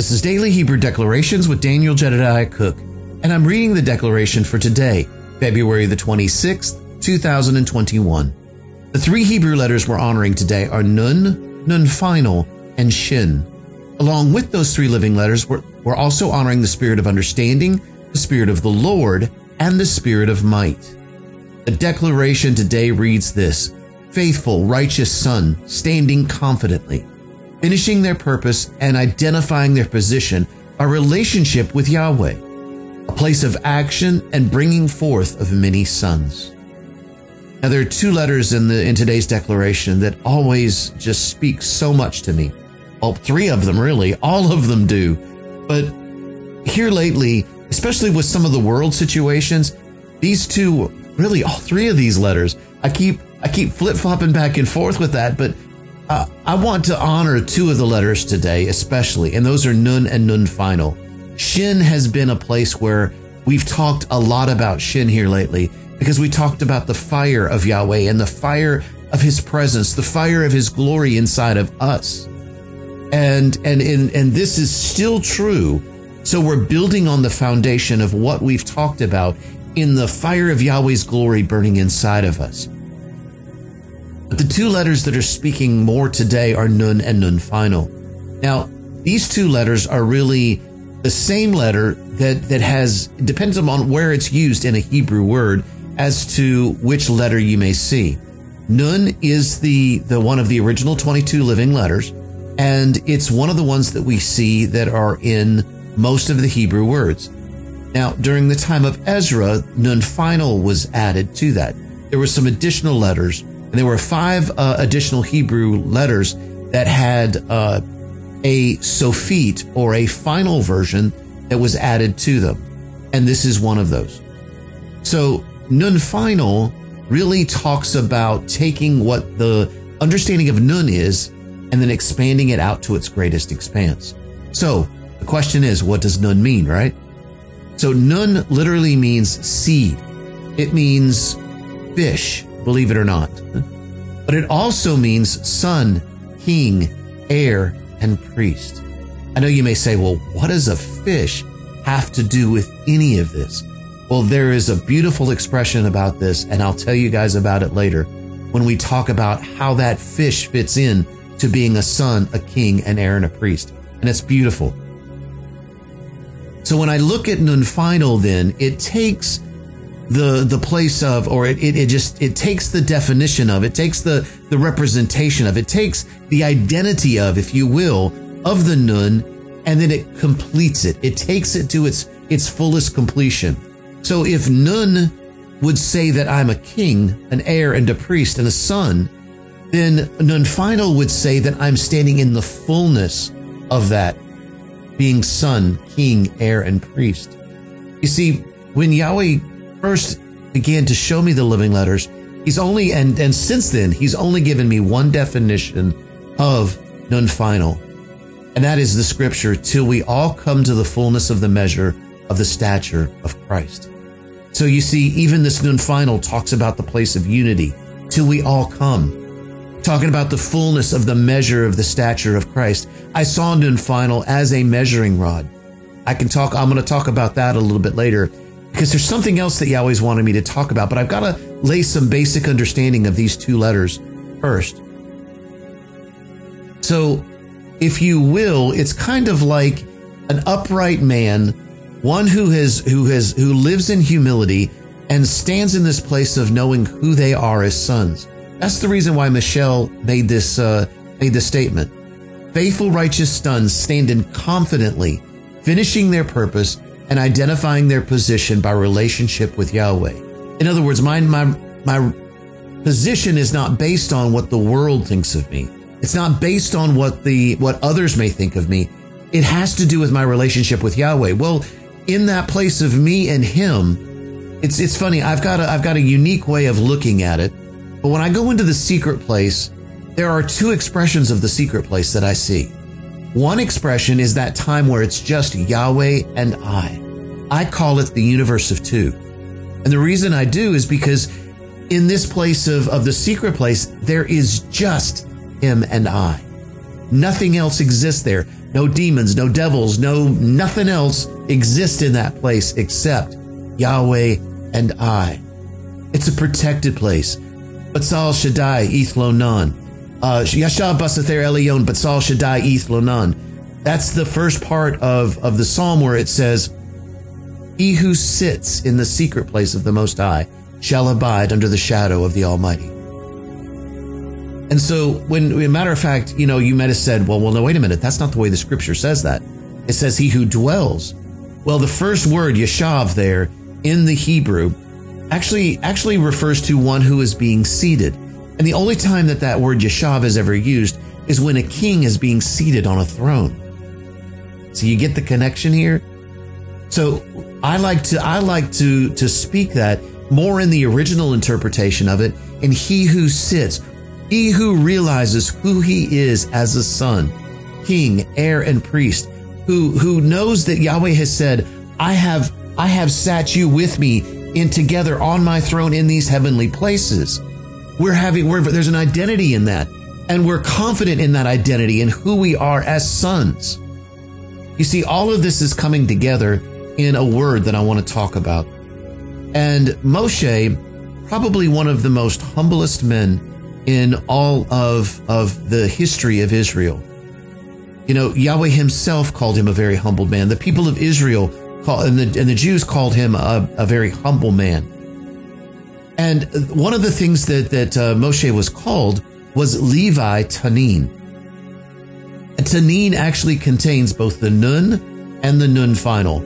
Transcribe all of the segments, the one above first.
This is Daily Hebrew Declarations with Daniel Jedediah Cook, and I'm reading the declaration for today, February the 26th, 2021. The three Hebrew letters we're honoring today are Nun, Nun Final, and Shin. Along with those three living letters, we're, we're also honoring the spirit of understanding, the spirit of the Lord, and the spirit of might. The declaration today reads this Faithful, righteous son, standing confidently, finishing their purpose and identifying their position, a relationship with Yahweh, a place of action and bringing forth of many sons. Now there are two letters in the in today's declaration that always just speak so much to me. Well, three of them really, all of them do. But here lately, especially with some of the world situations, these two, really all three of these letters, I keep I keep flip-flopping back and forth with that, but uh, I want to honor two of the letters today, especially, and those are Nun and Nun Final. Shin has been a place where we've talked a lot about Shin here lately because we talked about the fire of Yahweh and the fire of his presence, the fire of his glory inside of us. And, and, and, and this is still true. So we're building on the foundation of what we've talked about in the fire of Yahweh's glory burning inside of us. The two letters that are speaking more today are Nun and Nun Final. Now, these two letters are really the same letter that, that has, depends upon where it's used in a Hebrew word as to which letter you may see. Nun is the, the one of the original 22 living letters, and it's one of the ones that we see that are in most of the Hebrew words. Now, during the time of Ezra, Nun Final was added to that. There were some additional letters and there were five uh, additional Hebrew letters that had uh, a sophit or a final version that was added to them. And this is one of those. So Nun final really talks about taking what the understanding of Nun is and then expanding it out to its greatest expanse. So the question is, what does Nun mean, right? So Nun literally means seed. It means fish believe it or not. But it also means son, king, heir, and priest. I know you may say, well, what does a fish have to do with any of this? Well, there is a beautiful expression about this, and I'll tell you guys about it later when we talk about how that fish fits in to being a son, a king, an heir, and a priest. And it's beautiful. So when I look at Nun Final, then it takes the the place of or it, it, it just it takes the definition of it takes the the representation of it takes the identity of if you will of the nun and then it completes it. It takes it to its its fullest completion. So if nun would say that i'm a king an heir and a priest and a son then nun final would say that i'm standing in the fullness of that being son king heir and priest. You see when yahweh first began to show me the living letters, he's only, and, and since then, he's only given me one definition of nun final. And that is the scripture, till we all come to the fullness of the measure of the stature of Christ. So you see, even this nun final talks about the place of unity, till we all come. Talking about the fullness of the measure of the stature of Christ. I saw nun final as a measuring rod. I can talk, I'm going to talk about that a little bit later because there's something else that Yahweh's wanted me to talk about, but I've got to lay some basic understanding of these two letters first. So, if you will, it's kind of like an upright man, one who has who has who lives in humility and stands in this place of knowing who they are as sons. That's the reason why Michelle made this uh, made this statement. Faithful, righteous sons stand in confidently, finishing their purpose and identifying their position by relationship with Yahweh. In other words, my, my, my position is not based on what the world thinks of me. It's not based on what the, what others may think of me. It has to do with my relationship with Yahweh. Well, in that place of me and him, it's, it's funny. I've got a, I've got a unique way of looking at it. But when I go into the secret place, there are two expressions of the secret place that I see. One expression is that time where it's just Yahweh and I. I call it the universe of two. And the reason I do is because in this place of, of the secret place, there is just him and I. Nothing else exists there. no demons, no devils, no nothing else exists in that place except Yahweh and I. It's a protected place. But Batsal Shaddai, Eth Lonan. Uh, Uh, Yashav Basather Elion, Batsal Shaddai, Eth Lonan. That's the first part of, of the psalm where it says, He who sits in the secret place of the Most High shall abide under the shadow of the Almighty. And so, when, a matter of fact, you know, you might have said, well, well, no, wait a minute. That's not the way the scripture says that. It says, he who dwells. Well, the first word, yeshav, there in the Hebrew actually, actually refers to one who is being seated. And the only time that that word yeshav is ever used is when a king is being seated on a throne. So you get the connection here? So I like to, I like to, to speak that more in the original interpretation of it. And he who sits, he who realizes who he is as a son, king, heir, and priest, who, who knows that Yahweh has said, I have, I have sat you with me in together on my throne in these heavenly places. We're having, we're, there's an identity in that. And we're confident in that identity and who we are as sons. You see, all of this is coming together in a word that I want to talk about. And Moshe, probably one of the most humblest men in all of, of the history of Israel. You know, Yahweh himself called him a very humble man. The people of Israel call, and the, and the Jews called him a, a very humble man. And one of the things that, that uh, Moshe was called was Levi Tanin. Tanin actually contains both the Nun and the Nun final.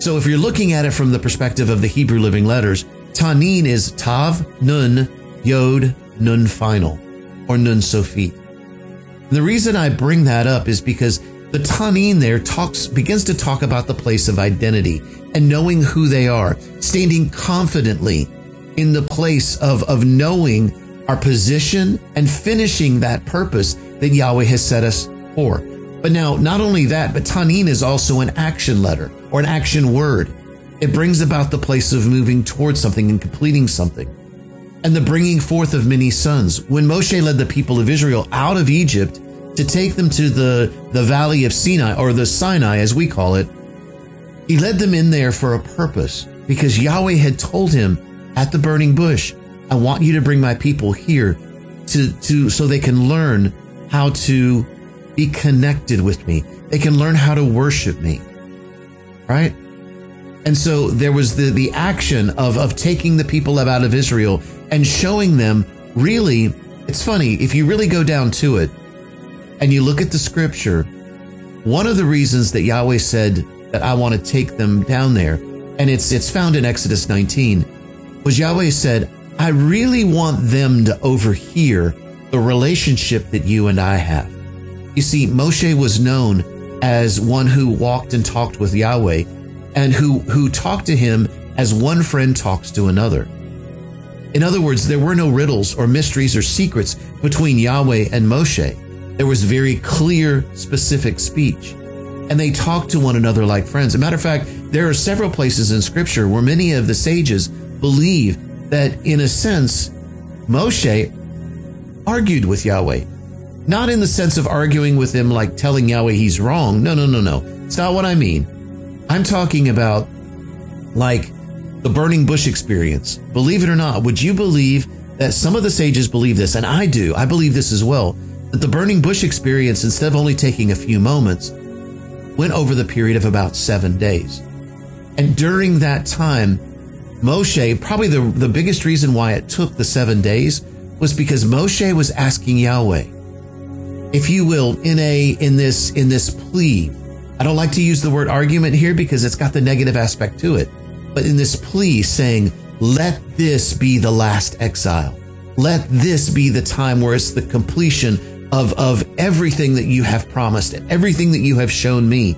So if you're looking at it from the perspective of the Hebrew living letters, Tanin is Tav, Nun, Yod, Nun final, or Nun Sofit. The reason I bring that up is because the Tanin there talks, begins to talk about the place of identity and knowing who they are, standing confidently in the place of, of knowing our position and finishing that purpose that Yahweh has set us for. But now, not only that, but Tanin is also an action letter or an action word. It brings about the place of moving towards something and completing something. And the bringing forth of many sons. When Moshe led the people of Israel out of Egypt to take them to the, the valley of Sinai, or the Sinai as we call it, he led them in there for a purpose because Yahweh had told him at the burning bush, I want you to bring my people here to, to, so they can learn how to be connected with me. They can learn how to worship me. Right? And so there was the, the action of, of taking the people out of Israel and showing them really, it's funny, if you really go down to it and you look at the scripture, one of the reasons that Yahweh said that I want to take them down there, and it's, it's found in Exodus 19, was Yahweh said, I really want them to overhear the relationship that you and I have. You see, Moshe was known as one who walked and talked with Yahweh and who, who talked to him as one friend talks to another. In other words, there were no riddles or mysteries or secrets between Yahweh and Moshe. There was very clear, specific speech. And they talked to one another like friends. As a matter of fact, there are several places in scripture where many of the sages believe that in a sense, Moshe argued with Yahweh. Not in the sense of arguing with him like telling Yahweh he's wrong. No, no, no, no. It's not what I mean. I'm talking about like the burning bush experience. Believe it or not, would you believe that some of the sages believe this? And I do. I believe this as well. That the burning bush experience, instead of only taking a few moments, went over the period of about seven days. And during that time, Moshe, probably the, the biggest reason why it took the seven days was because Moshe was asking Yahweh, if you will, in a in this in this plea. I don't like to use the word argument here because it's got the negative aspect to it. But in this plea saying, let this be the last exile. Let this be the time where it's the completion of, of everything that you have promised and everything that you have shown me.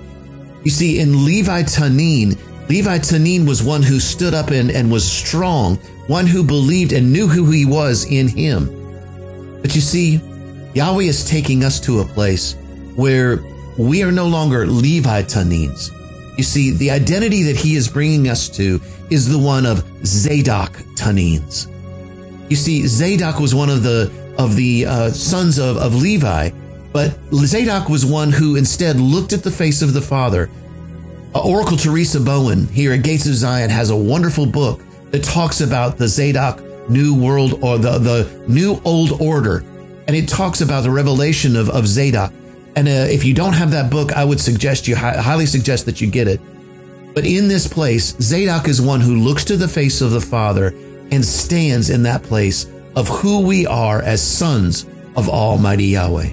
You see, in Levi Tanin, Levi Tanin was one who stood up and, and was strong, one who believed and knew who he was in him. But you see, Yahweh is taking us to a place where we are no longer Levi Tanins. You see, the identity that he is bringing us to is the one of Zadok Tanins. You see, Zadok was one of the of the uh, sons of, of Levi, But Zadok was one who instead looked at the face of the Father. Oracle Teresa Bowen here at Gates of Zion has a wonderful book that talks about the Zadok New World or the, the New Old Order. And it talks about the revelation of, of Zadok. And uh, if you don't have that book, I would suggest you, highly suggest that you get it. But in this place, Zadok is one who looks to the face of the Father and stands in that place of who we are as sons of Almighty Yahweh.